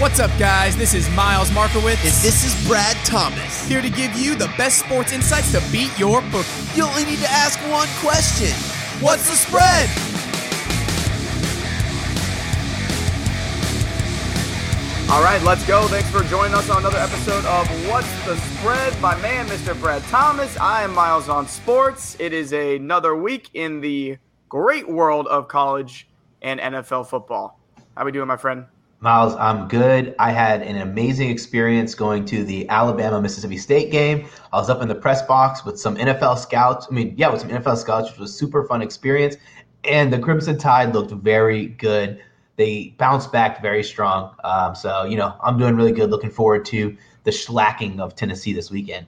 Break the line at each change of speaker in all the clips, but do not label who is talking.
What's up, guys? This is Miles Markowitz.
And this is Brad Thomas.
Here to give you the best sports insights to beat your book.
You only need to ask one question
What's the spread?
All right, let's go. Thanks for joining us on another episode of What's the Spread? My man, Mr. Brad Thomas. I am Miles on Sports. It is another week in the great world of college and NFL football. How we doing, my friend?
Miles, I'm good. I had an amazing experience going to the Alabama Mississippi State game. I was up in the press box with some NFL scouts. I mean, yeah, with some NFL scouts, which was a super fun experience. And the Crimson Tide looked very good. They bounced back very strong. Um, so, you know, I'm doing really good. Looking forward to the slacking of Tennessee this weekend.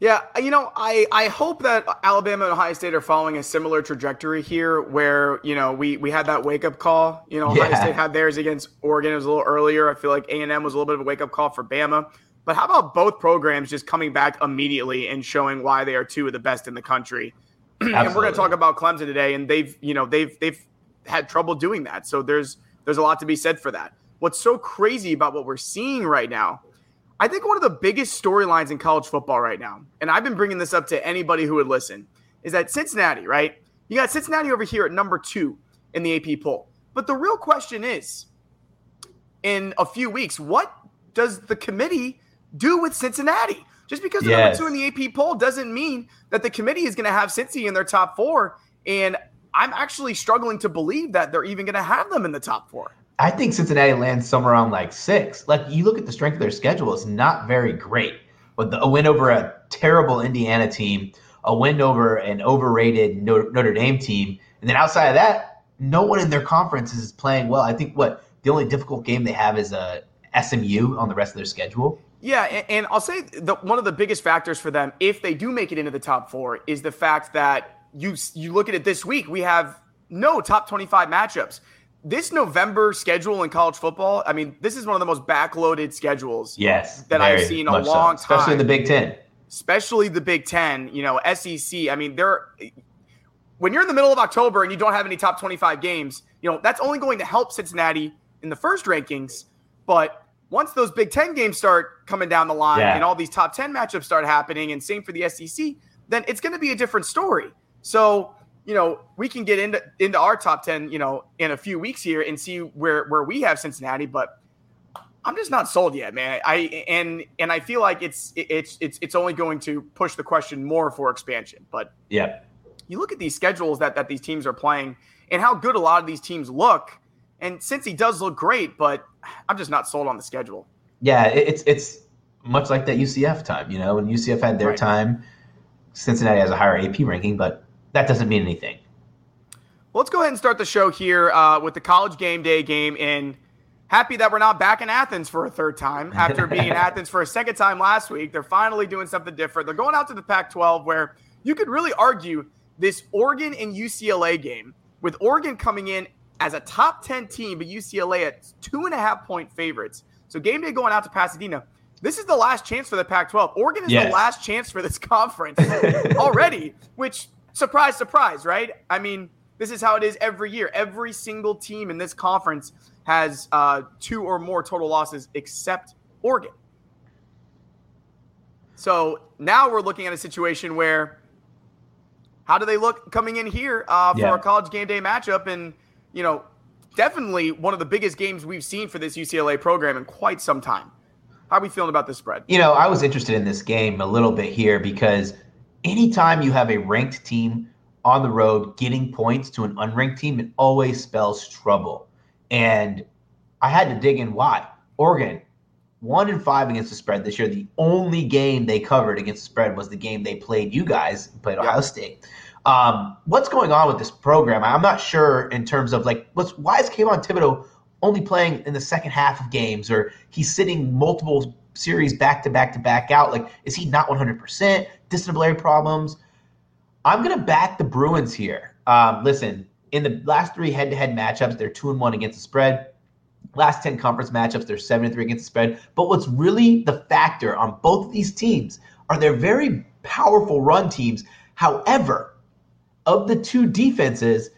Yeah, uh, you know, I, I hope that Alabama and Ohio State are following a similar trajectory here where, you know, we, we had that wake up call. You know, yeah. Ohio State had theirs against Oregon. It was a little earlier. I feel like A&M was a little bit of a wake up call for Bama. But how about both programs just coming back immediately and showing why they are two of the best in the country? and we're going to talk about Clemson today, and they've, you know, they've they've had trouble doing that. So there's there's a lot to be said for that. What's so crazy about what we're seeing right now I think one of the biggest storylines in college football right now, and I've been bringing this up to anybody who would listen, is that Cincinnati, right? You got Cincinnati over here at number two in the AP poll. But the real question is in a few weeks, what does the committee do with Cincinnati? Just because they're yes. number two in the AP poll doesn't mean that the committee is going to have Cincy in their top four. And I'm actually struggling to believe that they're even going to have them in the top four.
I think Cincinnati lands somewhere around like six. Like you look at the strength of their schedule, it's not very great. But the, a win over a terrible Indiana team, a win over an overrated Notre Dame team, and then outside of that, no one in their conference is playing well. I think what the only difficult game they have is a uh, SMU on the rest of their schedule.
Yeah, and, I'll say the, one of the biggest factors for them, if they do make it into the top four, is the fact that you you look at it this week. We have no top twenty five matchups this November schedule in college football, I mean, this is one of the most backloaded schedules
yes,
that I've seen a long so. time.
Especially in the Big Ten.
Especially the Big Ten, you know, SEC. I mean, there when you're in the middle of October and you don't have any top 25 games, you know, that's only going to help Cincinnati in the first rankings. But once those Big Ten games start coming down the line yeah. and all these top 10 matchups start happening, and same for the SEC, then it's going to be a different story. So you know, we can get into into our top ten, you know, in a few weeks here and see where where we have Cincinnati, but I'm just not sold yet, man. I and and I feel like it's it's it's it's only going to push the question more for expansion. But
yeah,
you look at these schedules that that these teams are playing and how good a lot of these teams look. And Cincy does look great, but I'm just not sold on the schedule.
Yeah, it's it's much like that UCF time. You know, when UCF had their right. time, Cincinnati has a higher AP ranking, but that doesn't mean anything.
Well, let's go ahead and start the show here uh, with the college game day game. And happy that we're not back in Athens for a third time after being in Athens for a second time last week. They're finally doing something different. They're going out to the Pac 12 where you could really argue this Oregon and UCLA game with Oregon coming in as a top 10 team, but UCLA at two and a half point favorites. So game day going out to Pasadena. This is the last chance for the Pac 12. Oregon is yes. the last chance for this conference already, which surprise, surprise, right? I mean, this is how it is every year. Every single team in this conference has uh, two or more total losses except Oregon. So now we're looking at a situation where how do they look coming in here uh, for yeah. a college game day matchup? And, you know, definitely one of the biggest games we've seen for this UCLA program in quite some time. How are we feeling about this spread?
You know, I was interested in this game a little bit here because – anytime you have a ranked team on the road getting points to an unranked team, it always spells trouble. And I had to dig in why. Oregon, one and five against the spread this year. The only game they covered against the spread was the game they played you guys, played Ohio State. Um, what's going on with this program? I'm not sure in terms of like what's why is Kayvon Thibodeaux only playing in the second half of games or he's sitting multiple series back to back to back out. Like, is he not 100%? Disciplinary problems. I'm going to back the Bruins here. Um, listen, in the last three head to head matchups, they're 2 and 1 against the spread. Last 10 conference matchups, they're 7 and 3 against the spread. But what's really the factor on both of these teams are they're very powerful run teams. However, of the two defenses,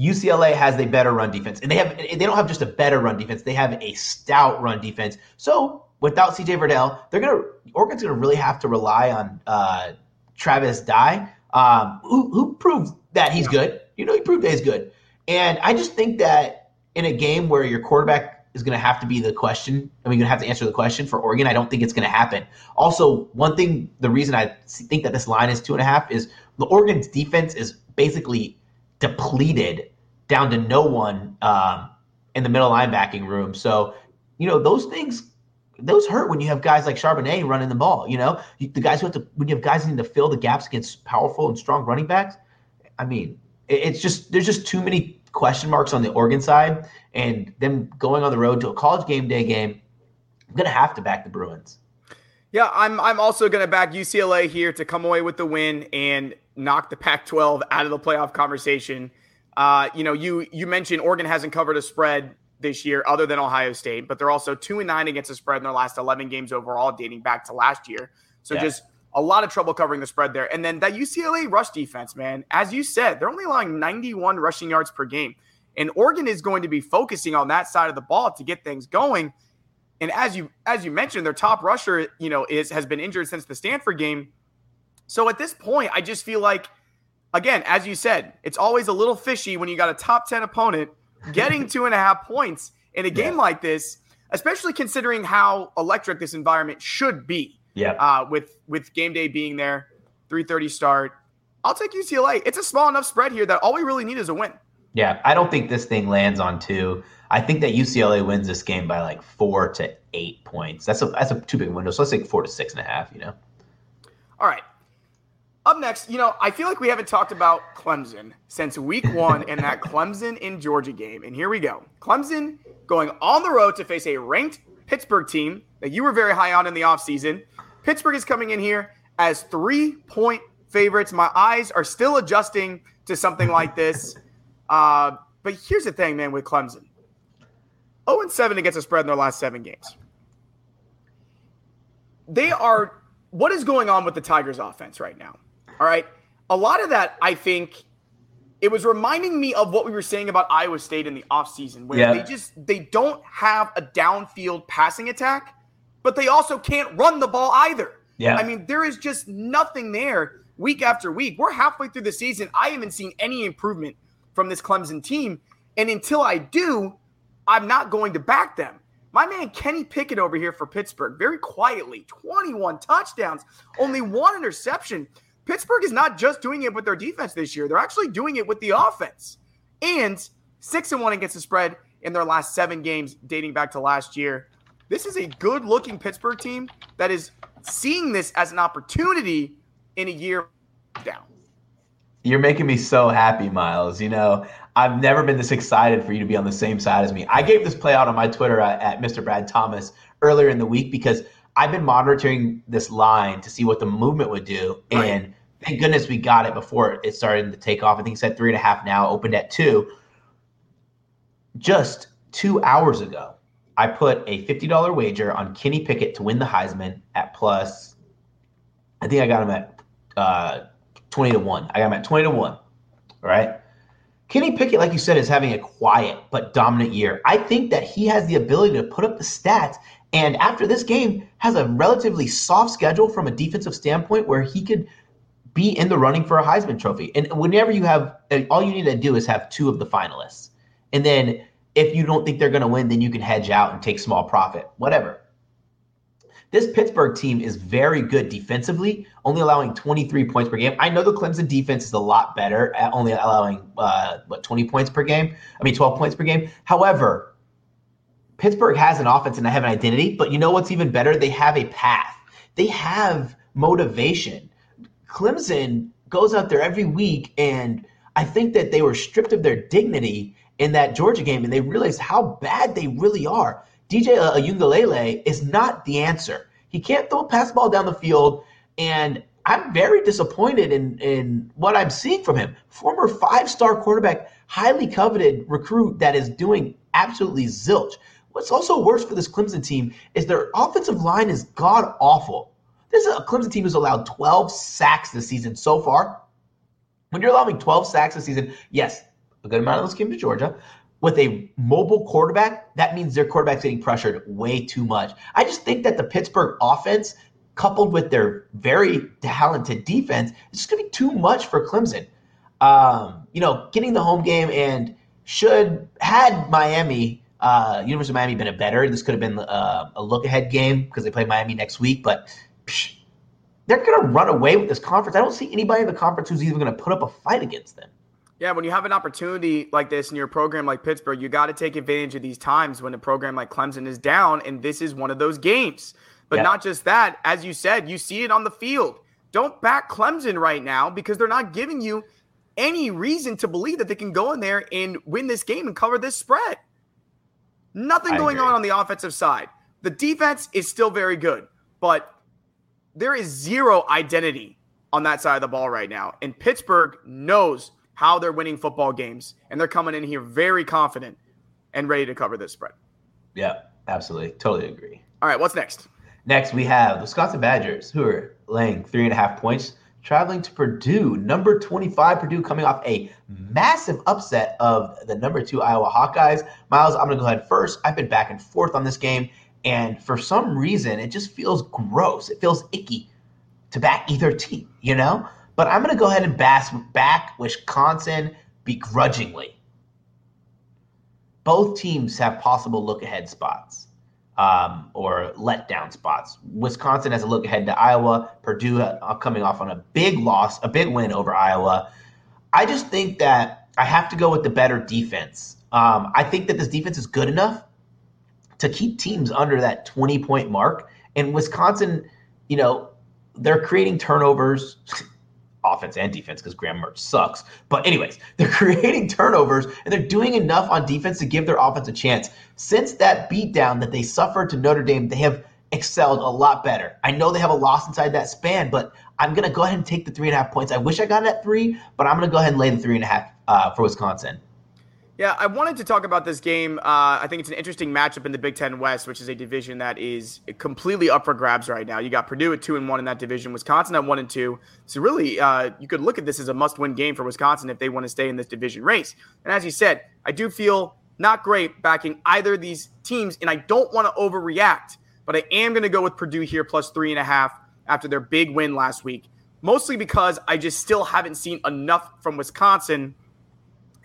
UCLA has a better run defense, and they have they don't have just a better run defense; they have a stout run defense. So without CJ Verdell, they're gonna Oregon's gonna really have to rely on uh, Travis Dye, um, who, who proved that he's good. You know, he proved that he's good, and I just think that in a game where your quarterback is going to have to be the question. I mean, you're going to have to answer the question for Oregon. I don't think it's going to happen. Also, one thing, the reason I think that this line is two and a half is the Oregon's defense is basically depleted down to no one um, in the middle linebacking room. So, you know, those things, those hurt when you have guys like Charbonnet running the ball. You know, the guys who have to, when you have guys need to fill the gaps against powerful and strong running backs. I mean, it's just, there's just too many question marks on the Oregon side, and them going on the road to a college game day game, I'm gonna have to back the Bruins.
Yeah, I'm I'm also gonna back UCLA here to come away with the win and knock the Pac-12 out of the playoff conversation. Uh, you know, you you mentioned Oregon hasn't covered a spread this year other than Ohio State, but they're also two and nine against the spread in their last 11 games overall, dating back to last year. So yeah. just a lot of trouble covering the spread there. And then that UCLA rush defense, man, as you said, they're only allowing 91 rushing yards per game. And Oregon is going to be focusing on that side of the ball to get things going. And as you as you mentioned, their top rusher, you know, is has been injured since the Stanford game. So at this point, I just feel like, again, as you said, it's always a little fishy when you got a top 10 opponent getting two and a half points in a game yeah. like this, especially considering how electric this environment should be.
Yeah.
Uh, with with game day being there, 3:30 start. I'll take UCLA. It's a small enough spread here that all we really need is a win.
Yeah, I don't think this thing lands on two. I think that UCLA wins this game by like four to eight points. That's a that's a too big window. So let's say four to six and a half. You know.
All right. Up next, you know, I feel like we haven't talked about Clemson since week one in that Clemson in Georgia game. And here we go. Clemson going on the road to face a ranked Pittsburgh team that you were very high on in the offseason. Pittsburgh is coming in here as three point favorites. My eyes are still adjusting to something like this. Uh, but here's the thing, man, with Clemson 0 7 against the spread in their last seven games. They are, what is going on with the Tigers offense right now? All right. A lot of that, I think, it was reminding me of what we were saying about Iowa State in the offseason, where yeah. they just they don't have a downfield passing attack but they also can't run the ball either.
Yeah.
I mean, there is just nothing there week after week. We're halfway through the season. I haven't seen any improvement from this Clemson team. And until I do, I'm not going to back them. My man Kenny Pickett over here for Pittsburgh, very quietly, 21 touchdowns, only one interception. Pittsburgh is not just doing it with their defense this year, they're actually doing it with the offense. And six and one against the spread in their last seven games dating back to last year. This is a good looking Pittsburgh team that is seeing this as an opportunity in a year down.
You're making me so happy, Miles. You know, I've never been this excited for you to be on the same side as me. I gave this play out on my Twitter at, at Mr. Brad Thomas earlier in the week because I've been monitoring this line to see what the movement would do. Right. And thank goodness we got it before it started to take off. I think it's at three and a half now, opened at two. Just two hours ago, I put a $50 wager on Kenny Pickett to win the Heisman at plus, I think I got him at uh, 20 to 1. I got him at 20 to 1. All right. Kenny Pickett, like you said, is having a quiet but dominant year. I think that he has the ability to put up the stats and after this game has a relatively soft schedule from a defensive standpoint where he could be in the running for a Heisman trophy. And whenever you have all you need to do is have two of the finalists. And then if you don't think they're going to win, then you can hedge out and take small profit, whatever. This Pittsburgh team is very good defensively, only allowing 23 points per game. I know the Clemson defense is a lot better at only allowing uh, what 20 points per game. I mean 12 points per game. However, Pittsburgh has an offense and they have an identity, but you know what's even better? They have a path. They have motivation. Clemson goes out there every week and I think that they were stripped of their dignity in that Georgia game and they realized how bad they really are. DJ Uiagalelei uh, is not the answer. He can't throw a pass ball down the field, and I'm very disappointed in, in what I'm seeing from him. Former five star quarterback, highly coveted recruit that is doing absolutely zilch. What's also worse for this Clemson team is their offensive line is god awful. This is a Clemson team who's allowed 12 sacks this season so far. When you're allowing 12 sacks this season, yes, a good amount of those came to Georgia. With a mobile quarterback, that means their quarterback's getting pressured way too much. I just think that the Pittsburgh offense, coupled with their very talented defense, it's just going to be too much for Clemson. Um, you know, getting the home game and should had Miami, uh, University of Miami been a better, this could have been uh, a look ahead game because they play Miami next week. But psh, they're going to run away with this conference. I don't see anybody in the conference who's even going to put up a fight against them.
Yeah, when you have an opportunity like this in your program like Pittsburgh, you got to take advantage of these times when a program like Clemson is down, and this is one of those games. But yeah. not just that, as you said, you see it on the field. Don't back Clemson right now because they're not giving you any reason to believe that they can go in there and win this game and cover this spread. Nothing I going agree. on on the offensive side. The defense is still very good, but there is zero identity on that side of the ball right now. And Pittsburgh knows how they're winning football games, and they're coming in here very confident and ready to cover this spread.
Yeah, absolutely. Totally agree.
All right, what's next?
Next, we have the Wisconsin Badgers, who are laying three and a half points, traveling to Purdue. Number 25, Purdue coming off a massive upset of the number two Iowa Hawkeyes. Miles, I'm going to go ahead first. I've been back and forth on this game, and for some reason, it just feels gross. It feels icky to back either team, you know? But I'm going to go ahead and bass back Wisconsin begrudgingly. Both teams have possible look ahead spots um, or letdown spots. Wisconsin has a look ahead to Iowa. Purdue uh, coming off on a big loss, a big win over Iowa. I just think that I have to go with the better defense. Um, I think that this defense is good enough to keep teams under that 20 point mark. And Wisconsin, you know, they're creating turnovers offense and defense because Graham Mertz sucks. But anyways, they're creating turnovers and they're doing enough on defense to give their offense a chance. Since that beatdown that they suffered to Notre Dame, they have excelled a lot better. I know they have a loss inside that span, but I'm gonna go ahead and take the three and a half points. I wish I got it at three, but I'm gonna go ahead and lay the three and a half uh, for Wisconsin.
Yeah, I wanted to talk about this game. Uh, I think it's an interesting matchup in the Big Ten West, which is a division that is completely up for grabs right now. You got Purdue at two and one in that division, Wisconsin at one and two. So really, uh, you could look at this as a must-win game for Wisconsin if they want to stay in this division race. And as you said, I do feel not great backing either of these teams, and I don't want to overreact, but I am going to go with Purdue here plus three and a half after their big win last week. Mostly because I just still haven't seen enough from Wisconsin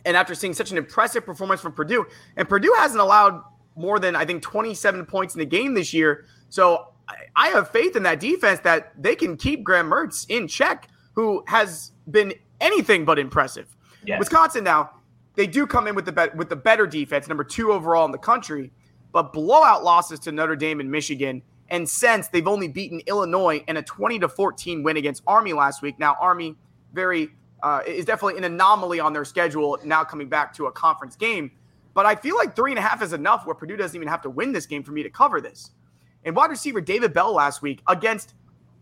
and after seeing such an impressive performance from Purdue, and Purdue hasn't allowed more than I think 27 points in the game this year. So I have faith in that defense that they can keep Graham Mertz in check, who has been anything but impressive. Yes. Wisconsin now, they do come in with the be- with the better defense, number two overall in the country, but blowout losses to Notre Dame and Michigan. And since they've only beaten Illinois in a 20 to 14 win against Army last week. Now, Army, very uh, is definitely an anomaly on their schedule now coming back to a conference game. But I feel like three and a half is enough where Purdue doesn't even have to win this game for me to cover this. And wide receiver David Bell last week against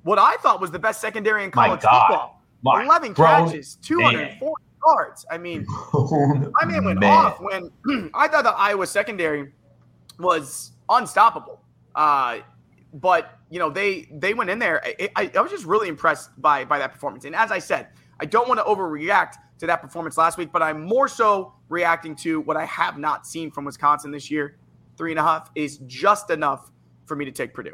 what I thought was the best secondary in college football. My 11 catches, 204 yards. I mean, I mean, went man. off when I thought the Iowa secondary was unstoppable. Uh, but you know, they they went in there. I, I, I was just really impressed by by that performance. And as I said, I don't want to overreact to that performance last week, but I'm more so reacting to what I have not seen from Wisconsin this year. Three and a half is just enough for me to take Purdue.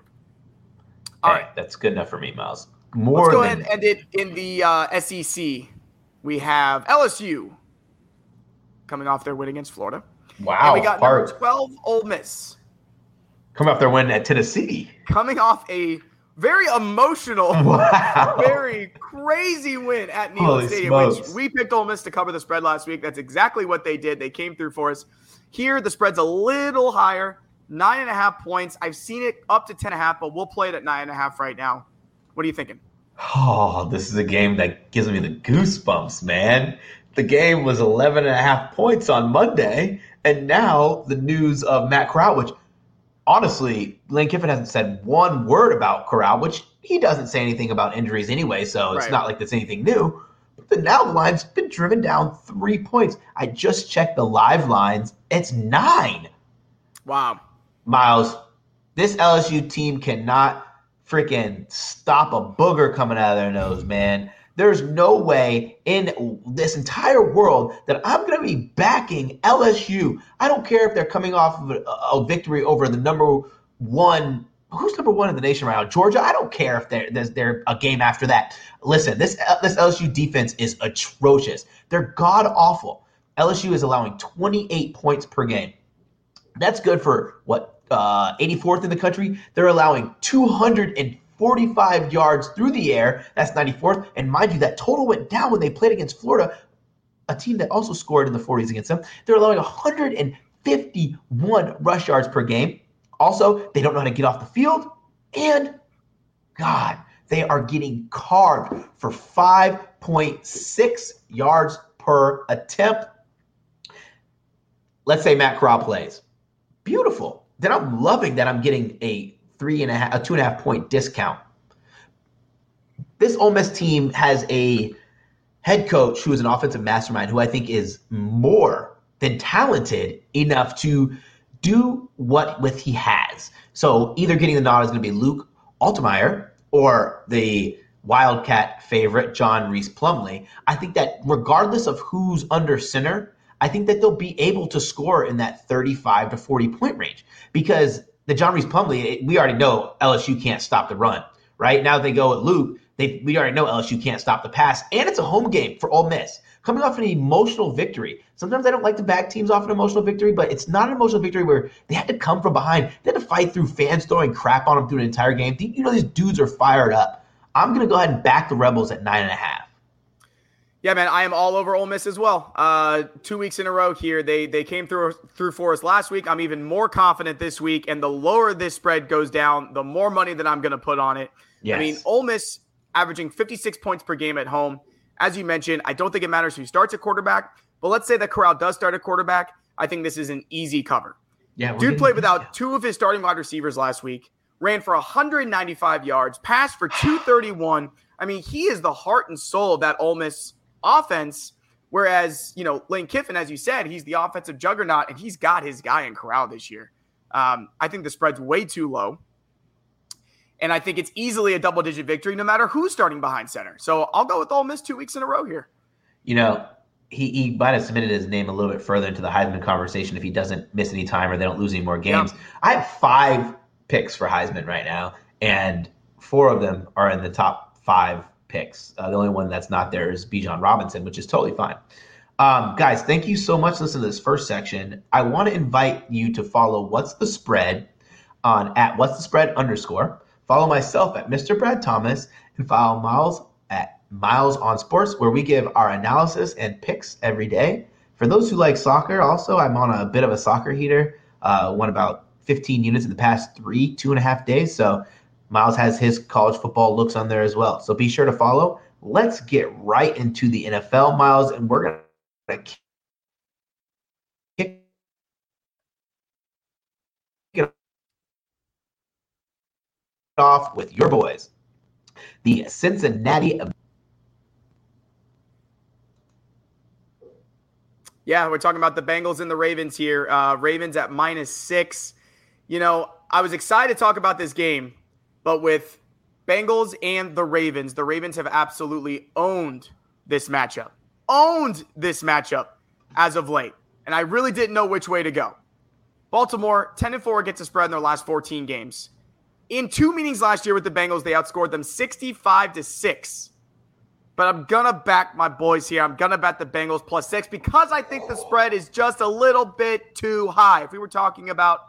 All hey, right, that's good enough for me, Miles. More.
Let's go
than-
ahead and end it in the uh, SEC. We have LSU coming off their win against Florida.
Wow.
And we got number 12 Ole Miss.
Coming off their win at Tennessee.
Coming off a very emotional, wow. very crazy win at Neyland Stadium, smokes. which we picked Ole Miss to cover the spread last week. That's exactly what they did. They came through for us. Here, the spread's a little higher, nine and a half points. I've seen it up to ten and a half, but we'll play it at nine and a half right now. What are you thinking?
Oh, this is a game that gives me the goosebumps, man. The game was 11 and a half points on Monday, and now the news of Matt which honestly, Lane Kiffin hasn't said one word about Corral, which he doesn't say anything about injuries anyway, so it's right. not like that's anything new. But now the line's been driven down three points. I just checked the live lines. It's nine.
Wow.
Miles, this LSU team cannot freaking stop a booger coming out of their nose, man. There's no way in this entire world that I'm going to be backing LSU. I don't care if they're coming off of a, a victory over the number one who's number one in the nation right now? Georgia. I don't care if they're they're a game after that. Listen, this this LSU defense is atrocious. They're god awful. LSU is allowing 28 points per game. That's good for what uh, 84th in the country. They're allowing 245 yards through the air. That's 94th. And mind you, that total went down when they played against Florida, a team that also scored in the 40s against them. They're allowing 151 rush yards per game. Also, they don't know how to get off the field. And God, they are getting carved for 5.6 yards per attempt. Let's say Matt Corral plays. Beautiful. Then I'm loving that I'm getting a three and a half, a two and a half point discount. This Ole Miss team has a head coach who is an offensive mastermind who I think is more than talented enough to do what with he has. So either getting the nod is going to be Luke Altmyer or the Wildcat favorite John Rhys Plumlee. I think that regardless of who's under center, I think that they'll be able to score in that 35 to 40 point range because the John Rhys Plumlee, we already know LSU can't stop the run, right? Now they go with Luke. They, we already know LSU can't stop the pass, and it's a home game for Ole Miss coming off an emotional victory. Sometimes I don't like to back teams off an emotional victory, but it's not an emotional victory where they had to come from behind. They had to fight through fans throwing crap on them through an entire game. You know, these dudes are fired up. I'm going to go ahead and back the Rebels at nine and a half.
Yeah, man, I am all over Ole Miss as well. Uh, two weeks in a row here, they they came through through for us last week. I'm even more confident this week, and the lower this spread goes down, the more money that I'm going to put on it. Yes. I mean, Ole Miss averaging 56 points per game at home. As you mentioned, I don't think it matters who starts a quarterback, but let's say that Corral does start a quarterback. I think this is an easy cover. Yeah, dude played without two of his starting wide receivers last week. Ran for 195 yards, passed for 231. I mean, he is the heart and soul of that Ole Miss offense. Whereas, you know, Lane Kiffin, as you said, he's the offensive juggernaut and he's got his guy in Corral this year. Um, I think the spread's way too low. And I think it's easily a double digit victory no matter who's starting behind center. So I'll go with Ole Miss two weeks in a row here.
You know, he, he might have submitted his name a little bit further into the Heisman conversation if he doesn't miss any time or they don't lose any more games. Yeah. I have five picks for Heisman right now, and four of them are in the top five picks. Uh, the only one that's not there is Bijan Robinson, which is totally fine. Um, guys, thank you so much. Listen to this first section. I want to invite you to follow What's the Spread on at What's the Spread underscore. Follow myself at Mr. Brad Thomas and follow Miles at Miles on Sports, where we give our analysis and picks every day. For those who like soccer, also, I'm on a bit of a soccer heater. Uh, won about 15 units in the past three, two and a half days. So Miles has his college football looks on there as well. So be sure to follow. Let's get right into the NFL, Miles, and we're going to kick it off with your boys, the Cincinnati.
Yeah, we're talking about the Bengals and the Ravens here. Uh, Ravens at minus six. You know, I was excited to talk about this game but with Bengals and the Ravens, the Ravens have absolutely owned this matchup. Owned this matchup as of late. And I really didn't know which way to go. Baltimore, 10 and 4 gets a spread in their last 14 games. In two meetings last year with the Bengals, they outscored them 65 to 6. But I'm gonna back my boys here. I'm gonna bet the Bengals plus six because I think the spread is just a little bit too high. If we were talking about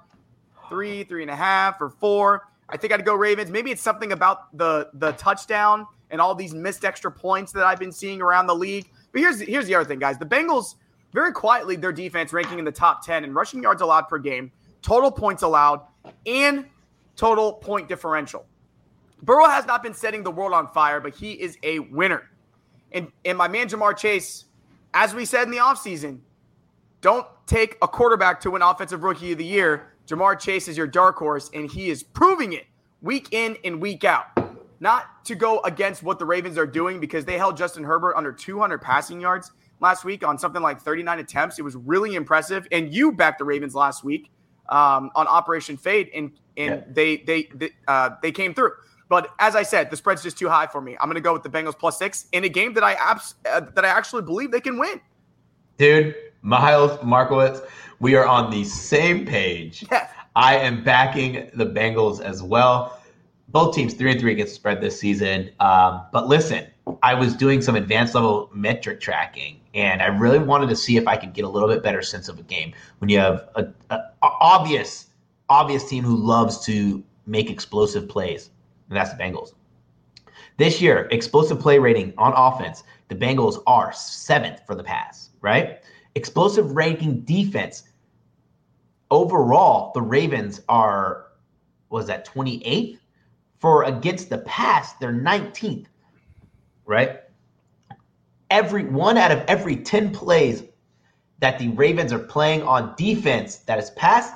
three, three and a half, or four, I think I'd go Ravens. Maybe it's something about the the touchdown and all these missed extra points that I've been seeing around the league. But here's here's the other thing, guys. The Bengals very quietly their defense ranking in the top 10 in rushing yards allowed per game, total points allowed, and total point differential. Burrow has not been setting the world on fire, but he is a winner. And and my man Ja'Marr Chase, as we said in the offseason, don't take a quarterback to win offensive rookie of the year Ja'Marr Chase is your dark horse, and he is proving it week in and week out. Not to go against what the Ravens are doing because they held Justin Herbert under 200 passing yards last week on something like 39 attempts. It was really impressive. And you backed the Ravens last week um, on Operation Fade, and and yeah. they they they, uh, they came through. But as I said, the spread's just too high for me. I'm going to go with the Bengals plus six in a game that I abs- uh, that I actually believe they can win.
Dude, Miles Markowitz, we are on the same page.
Yeah.
I am backing the Bengals as well. Both teams three and three against the spread this season. Um, but listen, I was doing some advanced level metric tracking, and I really wanted to see if I could get a little bit better sense of a game when you have a, a, a obvious, obvious team who loves to make explosive plays, and that's the Bengals. This year, explosive play rating on offense, the Bengals are seventh for the pass, right? Explosive ranking defense, overall, the Ravens are was that 28th for against the pass, they're 19th, right? Every one out of every 10 plays that the Ravens are playing on defense that is pass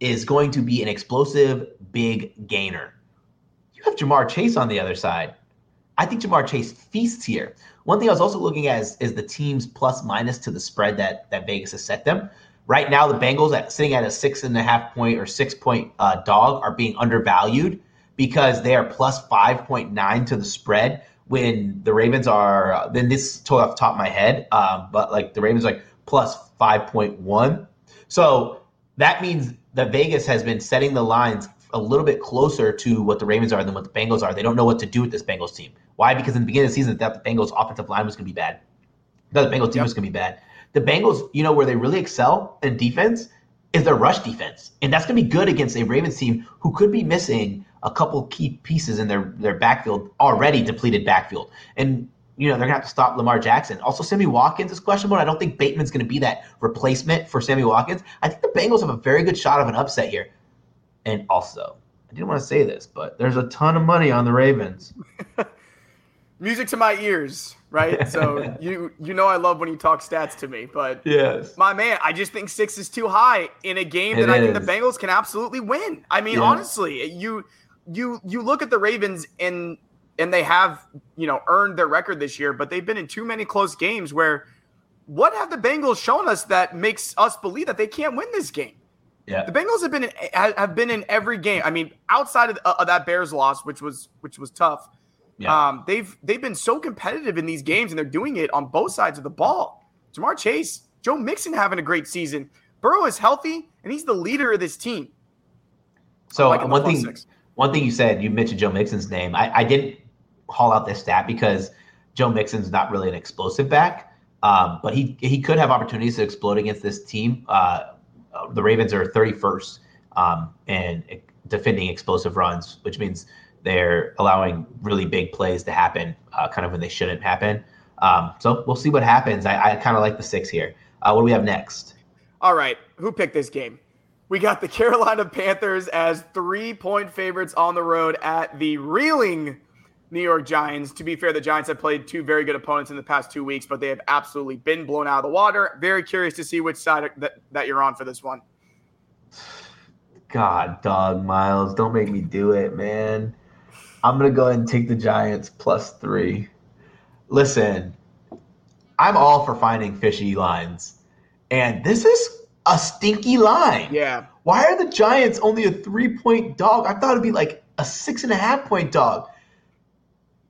is going to be an explosive big gainer. You have Ja'Marr Chase on the other side. I think Ja'Marr Chase feasts here. One thing I was also looking at is, is the team's plus minus to the spread that that Vegas has set them. Right now, the Bengals at sitting at a six and a half point or six point uh, dog are being undervalued because they are plus five point nine to the spread. When the Ravens are, uh, then this told off top of my head, um, but like the Ravens like plus five point one. So that means that Vegas has been setting the lines a little bit closer to what the Ravens are than what the Bengals are. They don't know what to do with this Bengals team. Why? Because in the beginning of the season, they thought the Bengals offensive line was going to be bad. They thought the Bengals team yep. was going to be bad. The Bengals, you know, where they really excel in defense is their rush defense. And that's going to be good against a Ravens team who could be missing a couple key pieces in their, their backfield, already depleted backfield. And, you know, they're going to have to stop Lamar Jackson. Also, Sammy Watkins is questionable. I don't think Bateman's going to be that replacement for Sammy Watkins. I think the Bengals have a very good shot of an upset here. And also, I didn't want to say this, but there's a ton of money on the Ravens.
Music to my ears right? So you you know I love when you talk stats to me, but
yes,
my man, I just think six is too high in a game that I think the Bengals can absolutely win. I mean, yeah. honestly, you you you look at the Ravens and and they have you know earned their record this year, but they've been in too many close games where. What have the Bengals shown us that makes us believe that they can't win this game?
Yeah.
The Bengals have been in, have been in every game. I mean, outside of, of that Bears loss, which was which was tough, yeah. Um, they've they've been so competitive in these games, and they're doing it on both sides of the ball. Ja'Marr Chase, Joe Mixon having a great season. Burrow is healthy, and he's the leader of this team.
So one thing, six. one thing you said, you mentioned Joe Mixon's name. I, I didn't haul out this stat because Joe Mixon's not really an explosive back, um, but he he could have opportunities to explode against this team. Uh, the Ravens are 31st um, and defending explosive runs, which means they're allowing really big plays to happen, uh, kind of when they shouldn't happen. Um, so we'll see what happens. I, I kind of like the six here. Uh, what do we have next?
All right, who picked this game? We got the Carolina Panthers as three point favorites on the road at the reeling New York Giants. To be fair, the Giants have played two very good opponents in the past two weeks, but they have absolutely been blown out of the water. Very curious to see which side that, that you're on for this one.
God, dog, Miles, don't make me do it, man. I'm gonna go ahead and take the Giants plus three. Listen, I'm all for finding fishy lines, and this is a stinky line.
Yeah.
Why are the Giants only a three point dog? I thought it'd be like a six and a half point dog.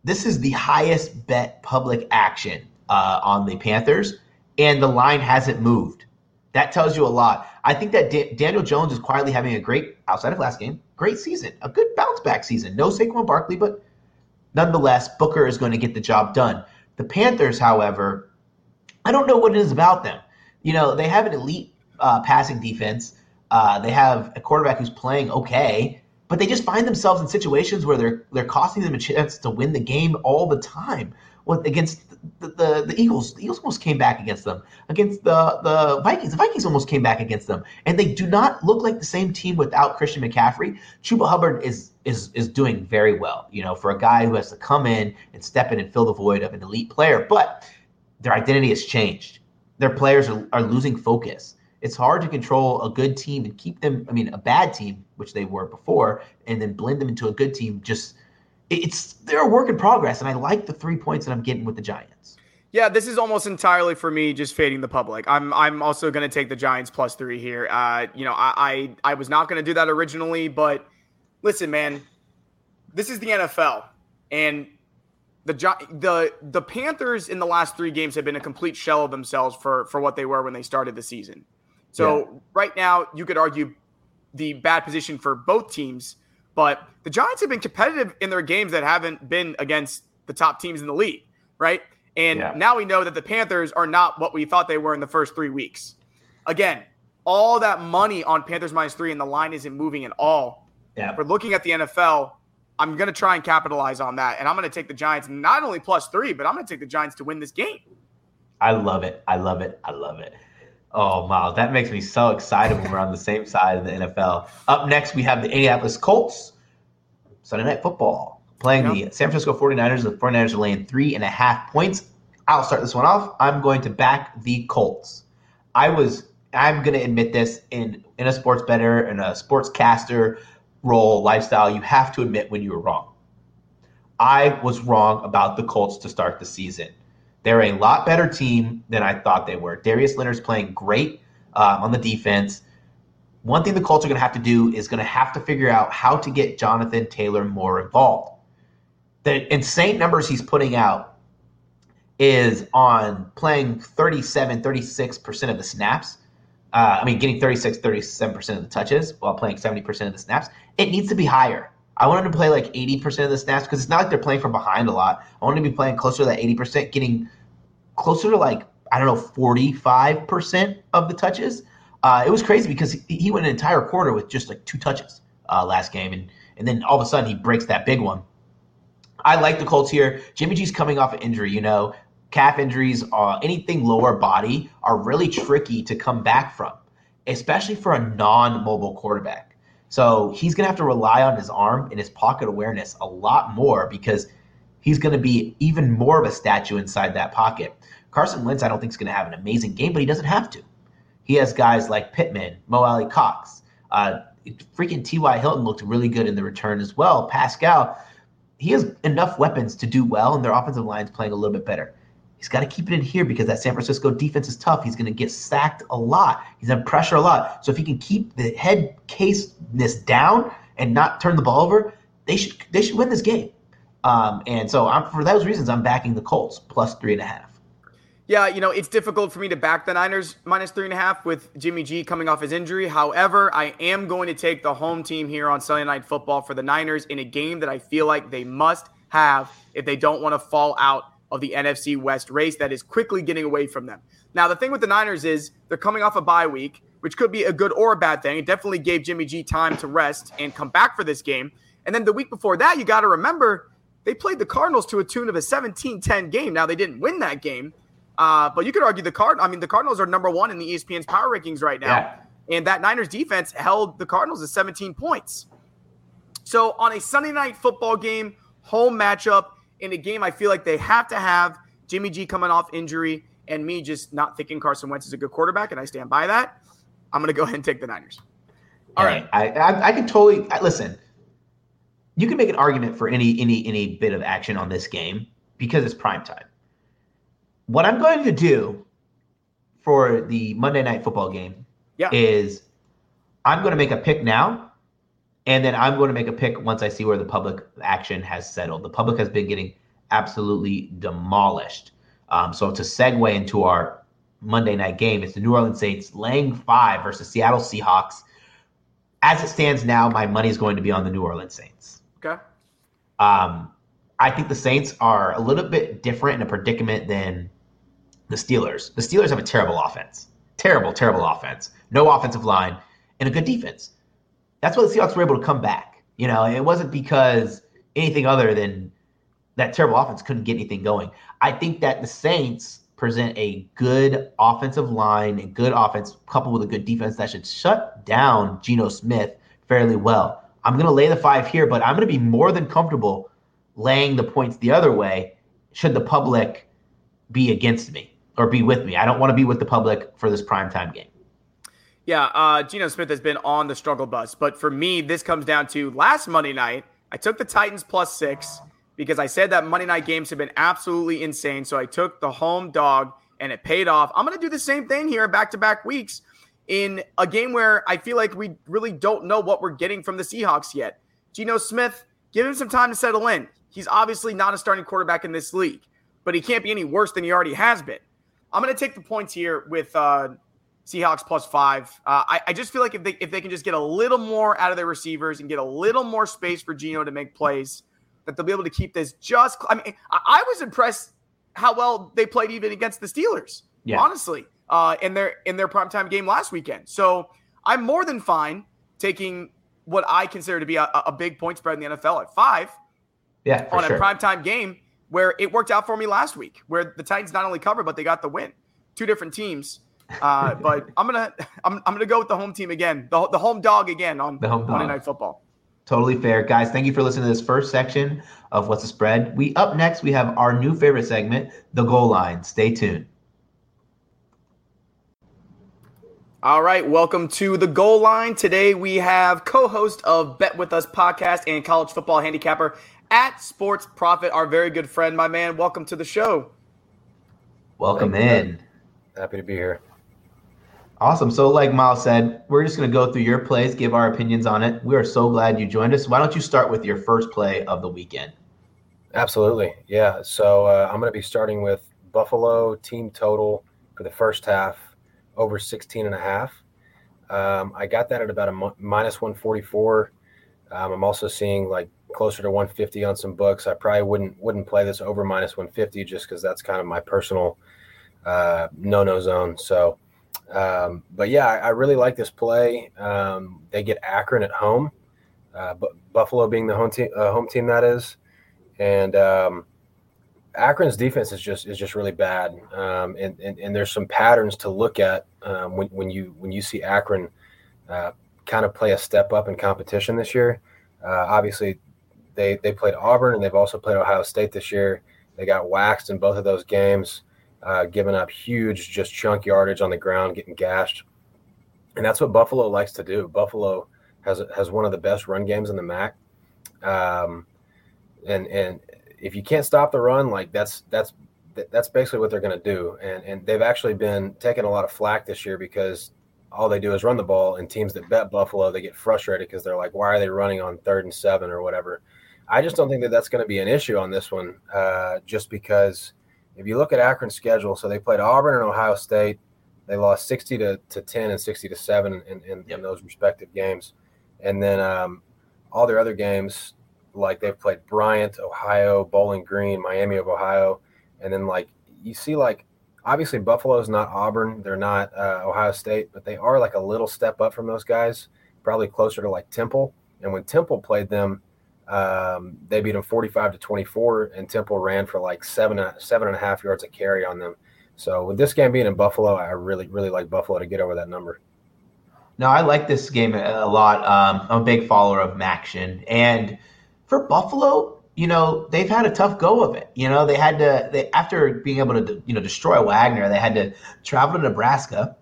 This is the highest bet public action uh, on the Panthers, and the line hasn't moved. That tells you a lot. I think that da- Daniel Jones is quietly having a great, outside of last game, great season, a good bounce back season. No Saquon Barkley, but nonetheless, Booker is going to get the job done. The Panthers, however, I don't know what it is about them. You know, they have an elite uh, passing defense. Uh, they have a quarterback who's playing okay, but they just find themselves in situations where they're they're costing them a chance to win the game all the time against the, the, the, Eagles. The Eagles almost came back against them. Against the, the Vikings, the Vikings almost came back against them. And they do not look like the same team without Christian McCaffrey. Chuba Hubbard is is is doing very well, you know, for a guy who has to come in and step in and fill the void of an elite player. But their identity has changed. Their players are, are losing focus. It's hard to control a good team and keep them, I mean, a bad team, which they were before, and then blend them into a good team just – it's they're a work in progress, and I like the three points that I'm getting with the Giants.
Yeah, this is almost entirely for me just fading the public. I'm I'm also going to take the Giants plus three here. Uh, you know, I I, I was not going to do that originally, but listen, man, this is the NFL, and the the the Panthers in the last three games have been a complete shell of themselves for for what they were when they started the season. So yeah. right now, you could argue the bad position for both teams, but the Giants have been competitive in their games that haven't been against the top teams in the league, right? And yeah. now we know that the Panthers are not what we thought they were in the first three weeks. Again, all that money on Panthers minus three, and the line isn't moving at all. Yeah. We're looking at the NFL. I'm going to try and capitalize on that. And I'm going to take the Giants not only plus three, but I'm going to take the Giants to win this game.
I love it. I love it. I love it. Oh, Miles, that makes me so excited when we're on the same side of the NFL. Up next, we have the Indianapolis Colts, Sunday Night Football, playing yep. the San Francisco 49ers. The 49ers are laying three and a half points. I'll start this one off. I'm going to back the Colts. I was, I'm going to admit this in, in a sports bettor, in a sportscaster role, lifestyle, you have to admit when you were wrong. I was wrong about the Colts to start the season. They're a lot better team than I thought they were. Darius Leonard's playing great uh, on the defense. One thing the Colts are going to have to do is going to have to figure out how to get Jonathan Taylor more involved. The insane numbers he's putting out is on playing 37, 36% of the snaps. Uh, I mean, getting 36, 37% of the touches while playing 70% of the snaps. It needs to be higher. I want him to play like 80% of the snaps because it's not like they're playing from behind a lot. I want him to be playing closer to that 80%, getting closer to like, I don't know, 45% of the touches. Uh, it was crazy because he, he, went an entire quarter with just like two touches uh, last game. And, and then all of a sudden he breaks that big one. I like the Colts here. Jimmy G's coming off an injury, you know. Calf injuries, uh, anything lower body are really tricky to come back from, especially for a non mobile quarterback. So he's going to have to rely on his arm and his pocket awareness a lot more because he's going to be even more of a statue inside that pocket. Carson Wentz, I don't think is going to have an amazing game, but he doesn't have to. He has guys like Pittman, Mo Alie-Cox. Uh, freaking T.Y. Hilton looked really good in the return as well. Pascal, he has enough weapons to do well, and their offensive line is playing a little bit better. He's got to keep it in here because that San Francisco defense is tough. He's going to get sacked a lot. He's under pressure a lot. So if he can keep the head caseness down and not turn the ball over, they should they should win this game. Um, and so I'm, for those reasons, I'm backing the Colts plus three and a half.
Yeah, you know, it's difficult for me to back the Niners minus three and a half with Jimmy G coming off his injury. However, I am going to take the home team here on Sunday Night Football for the Niners in a game that I feel like they must have if they don't want to fall out of the NFC West race that is quickly getting away from them. Now, the thing with the Niners is they're coming off a bye week, which could be a good or a bad thing. It definitely gave Jimmy G time to rest and come back for this game. And then the week before that, you got to remember they played the Cardinals to a tune of a 17-10 game. Now they didn't win that game, uh, but you could argue the Card. I mean, the Cardinals are number one in the ESPN's power rankings right now, yeah. and that Niners defense held the Cardinals to 17 points. So on a Sunday night football game, home matchup, in a game I feel like they have to have Jimmy G coming off injury and me just not thinking Carson Wentz is a good quarterback, and I stand by that. I'm going to go ahead and take the Niners.
All right, I, I, I can totally I, listen. You can make an argument for any any any bit of action on this game because it's prime time. What I'm going to do for the Monday night football game yeah. is I'm going to make a pick now and then I'm going to make a pick once I see where the public action has settled. The public has been getting absolutely demolished. Um, so to segue into our Monday night game, it's the New Orleans Saints laying five versus Seattle Seahawks. As it stands now, my money is going to be on the New Orleans Saints.
Okay.
Um, I think the Saints are a little bit different in a predicament than the Steelers. The Steelers have a terrible offense, terrible, terrible offense, no offensive line, and a good defense that's why the Seahawks were able to come back. You know, it wasn't because anything other than that terrible offense couldn't get anything going. I think that the Saints present a good offensive line and good offense coupled with a good defense that should shut down Geno Smith fairly well. I'm going to lay the five here, but I'm going to be more than comfortable laying the points the other way should the public be against me or be with me. I don't want to be with the public for this primetime game.
Yeah, uh, Geno Smith has been on the struggle bus. But for me, this comes down to last Monday night, I took the Titans plus six because I said that Monday night games have been absolutely insane. So I took the home dog and it paid off. I'm going to do the same thing here back to back weeks in a game where I feel like we really don't know what we're getting from the Seahawks yet. Geno Smith Give him some time to settle in. He's obviously not a starting quarterback in this league, but he can't be any worse than he already has been. I'm going to take the points here with uh, Seahawks plus five. Uh, I, I, just feel like if they if they can just get a little more out of their receivers and get a little more space for Geno to make plays, that they'll be able to keep this just. I mean, I, I was impressed how well they played even against the Steelers. Yeah. Honestly, uh, in their in their primetime game last weekend. So I'm more than fine taking what I consider to be a, a big point spread in the NFL at five.
Yeah,
on
sure.
a primetime game where it worked out for me last week, where the Titans not only covered but they got the win. Two different teams. Uh, but I'm gonna I'm, I'm gonna go with the home team again, the, the home dog again on the home Monday Night Football.
Totally fair, guys. Thank you for listening to this first section of What's the Spread. We up next we have our new favorite segment, the goal line. Stay tuned.
All right, welcome to the goal line. Today we have co-host of Bet with Us podcast and college football handicapper at Sports Profit, our very good friend, my man. Welcome to the show.
Welcome in.
Happy to be here.
Awesome. So, like Miles said, we're just going to go through your plays, give our opinions on it. We are so glad you joined us. Why don't you start with your first play of the weekend?
Absolutely. Yeah. So, uh, I'm going to be starting with Buffalo team total for the first half over 16 and a half. Um, I got that at about a minus 144. Um, I'm also seeing like closer to 150 on some books. I probably wouldn't wouldn't play this over minus 150 just because that's kind of my personal uh, no no zone. So, um, but yeah, I, I, really like this play. Um, they get Akron at home, uh, but Buffalo being the home team, uh, home team that is, and um, Akron's defense is just is just really bad. Um, and, and, and there's some patterns to look at um, when when you when you see Akron uh, kind of play a step up in competition this year. Uh, obviously, they they played Auburn and they've also played Ohio State this year. They got waxed in both of those games, uh, giving up huge, just chunk yardage on the ground, getting gashed, and that's what Buffalo likes to do. Buffalo has has one of the best run games in the MAC, um, and and if you can't stop the run, like that's that's that's basically what they're going to do. And and they've actually been taking a lot of flack this year because all they do is run the ball. And teams that bet Buffalo, they get frustrated because they're like, why are they running on third and seven or whatever? I just don't think that that's going to be an issue on this one, uh, just because if you look at Akron's schedule, so they played Auburn and Ohio State. They lost 60 to, to 10 and 60 to 7 in, in, in those respective games. And then um, all their other games, like they've played Bryant, Ohio, Bowling Green, Miami of Ohio. And then, like, you see, like, obviously Buffalo's not Auburn. They're not uh, Ohio State, but they are like a little step up from those guys, probably closer to like Temple. And when Temple played them, um, they beat them 45 to 24, and Temple ran for like seven, seven and a half yards a carry on them. So with this game being in Buffalo, I really, really like Buffalo to get over that number.
No, I like this game a lot. Um, I'm a big follower of MACtion. And for Buffalo, you know, they've had a tough go of it. You know, they had to, they after being able to, you know, destroy Wagner, they had to travel to Nebraska.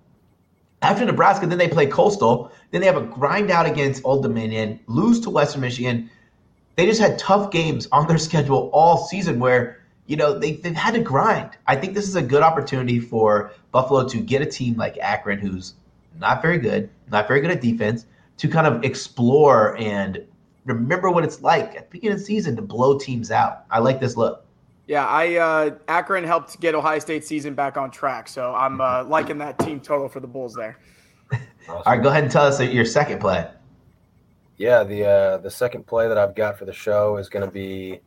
After Nebraska, then they play Coastal. Then they have a grind out against Old Dominion, lose to Western Michigan, they just had tough games on their schedule all season where you know they, they've had to grind. I think this is a good opportunity for buffalo to get a team like akron who's not very good not very good at defense to kind of explore and remember what it's like at the beginning of the season to blow teams out. I like this look.
Yeah i uh, akron helped get ohio state season back on track so i'm uh, liking that team total for the bulls there.
All right go ahead and tell us your second play
yeah, the uh, the second play that I've got for the show is going to be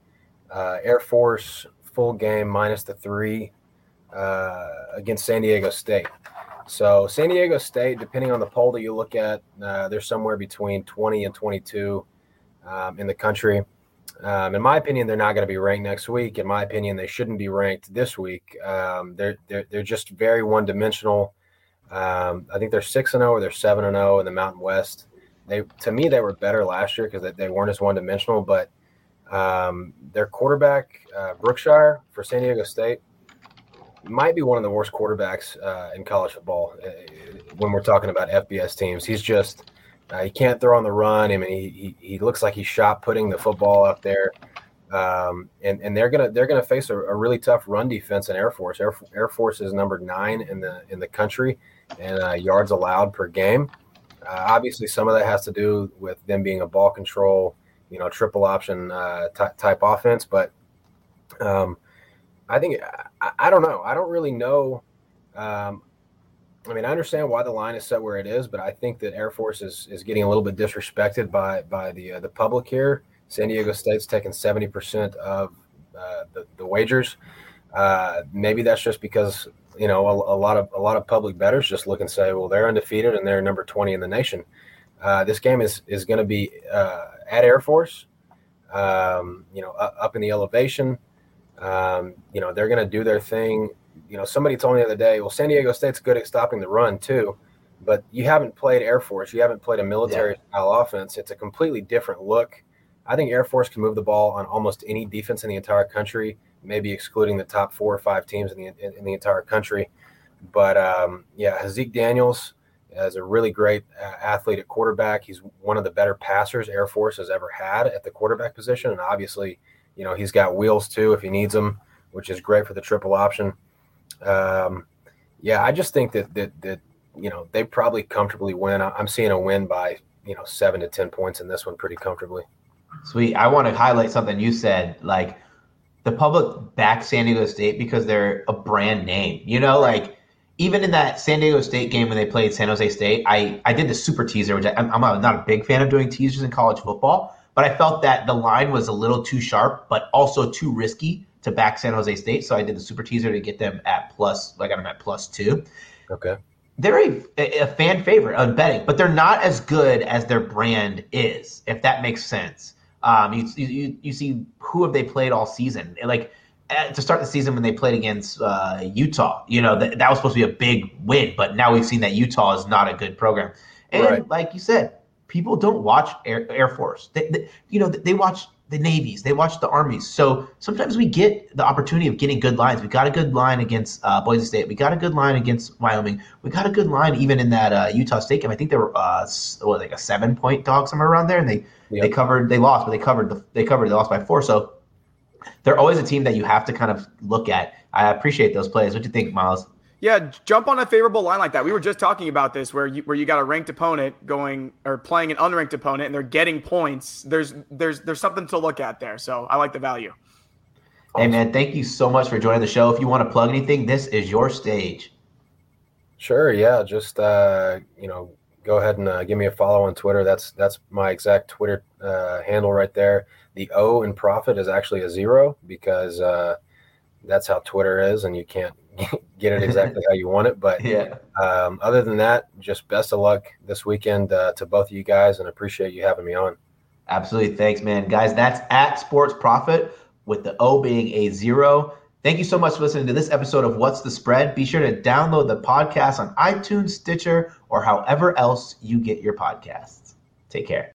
uh, Air Force full game minus the three uh, against San Diego State. So San Diego State, depending on the poll that you look at, uh, they're somewhere between 20 and 22 um, in the country. Um, in my opinion, they're not going to be ranked next week. In my opinion, they shouldn't be ranked this week. Um, they're, they're they're just very one dimensional. Um, I think they're six and zero oh or they're seven and zero oh in the Mountain West they to me they were better last year because they, they, weren't as one dimensional. But um, their quarterback uh, Brookshire for San Diego State might be one of the worst quarterbacks uh, in college football uh, when we're talking about FBS teams. He's just uh, he can't throw on the run. I mean, he, he, he looks like he's shot putting the football up there. Um, and, and they're gonna they're gonna face a, a, really tough run defense in Air Force. Air, Air Force is number nine in the in the country and uh, yards allowed per game. Uh, obviously, some of that has to do with them being a ball control you know, triple option uh, t- type offense. But um, I think I, I, don't know. I don't really know. Um, I mean, I understand why the line is set where it is, but I think that Air Force is, is getting a little bit disrespected by by the uh, the public here. San Diego State's taking seventy percent of uh, the, the wagers. Uh, maybe that's just because you know a, a, lot of a lot of public bettors just look and say, well, they're undefeated and they're number twenty in the nation. Uh, this game is is going to be uh, at Air Force, um, you know, up in the elevation. Um, you know, they're going to do their thing you know, somebody told me the other day, well, San Diego State's good at stopping the run too, but you haven't played Air Force, you haven't played a military yeah. style offense. It's a completely different look. I think Air Force can move the ball on almost any defense in the entire country, maybe excluding the top four or five teams in the in, in the entire country. But um, yeah, Haaziq Daniels is a really great uh, athlete at quarterback. He's one of the better passers Air Force has ever had at the quarterback position, and obviously, you know, he's got wheels too if he needs them, which is great for the triple option. Um, yeah, I just think that that that you know they probably comfortably win. I'm seeing a win by you know seven to ten points in this one pretty comfortably.
Sweet. I want to highlight something you said. Like the public back San Diego State because they're a brand name. You know, like even in that San Diego State game when they played San Jose State, I I did the super teaser, which I, I'm, I'm not a big fan of doing teasers in college football, but I felt that the line was a little too sharp, but also too risky to back San Jose State. So I did the super teaser to get them at plus, I got them at plus two.
Okay.
They're a, a fan favorite on betting, but they're not as good as their brand is, if that makes sense. Um, you, you, you see who have they played all season? Like to start the season when they played against uh, Utah, you know th- that was supposed to be a big win, but now we've seen that Utah is not a good program. And right. like you said, people don't watch Air, Air Force. They, they, you know, they watch the navies, they watch the armies. So sometimes we get the opportunity of getting good lines. We got a good line against uh, Boise State. We got a good line against Wyoming. We got a good line even in that uh, Utah State game. I think they were uh, what, like a seven point dog somewhere around there, and they yep. they covered. They lost, but they covered. The, they covered. They lost by four. So they're always a team that you have to kind of look at. I appreciate those plays. What do you think, Miles?
Yeah, jump on a favorable line like that. We were just talking about this where you where you got a ranked opponent going or playing an unranked opponent and they're getting points. There's there's there's something to look at there. So I like the value.
Hey man, thank you so much for joining the show. If you want to plug anything, this is your stage.
Sure, yeah, just uh, you know, go ahead and uh, give me a follow on Twitter. That's that's my exact Twitter uh, handle right there. The O in profit is actually a zero because uh, that's how Twitter is, and you can't get it exactly how you want it. But
yeah,
um, other than that, just best of luck this weekend uh, to both of you guys, and appreciate you having me on.
Absolutely, thanks, man, guys. That's at Sports Profit with the O being a zero. Thank you so much for listening to this episode of What's the Spread. Be sure to download the podcast on iTunes, Stitcher, or however else you get your podcasts. Take care.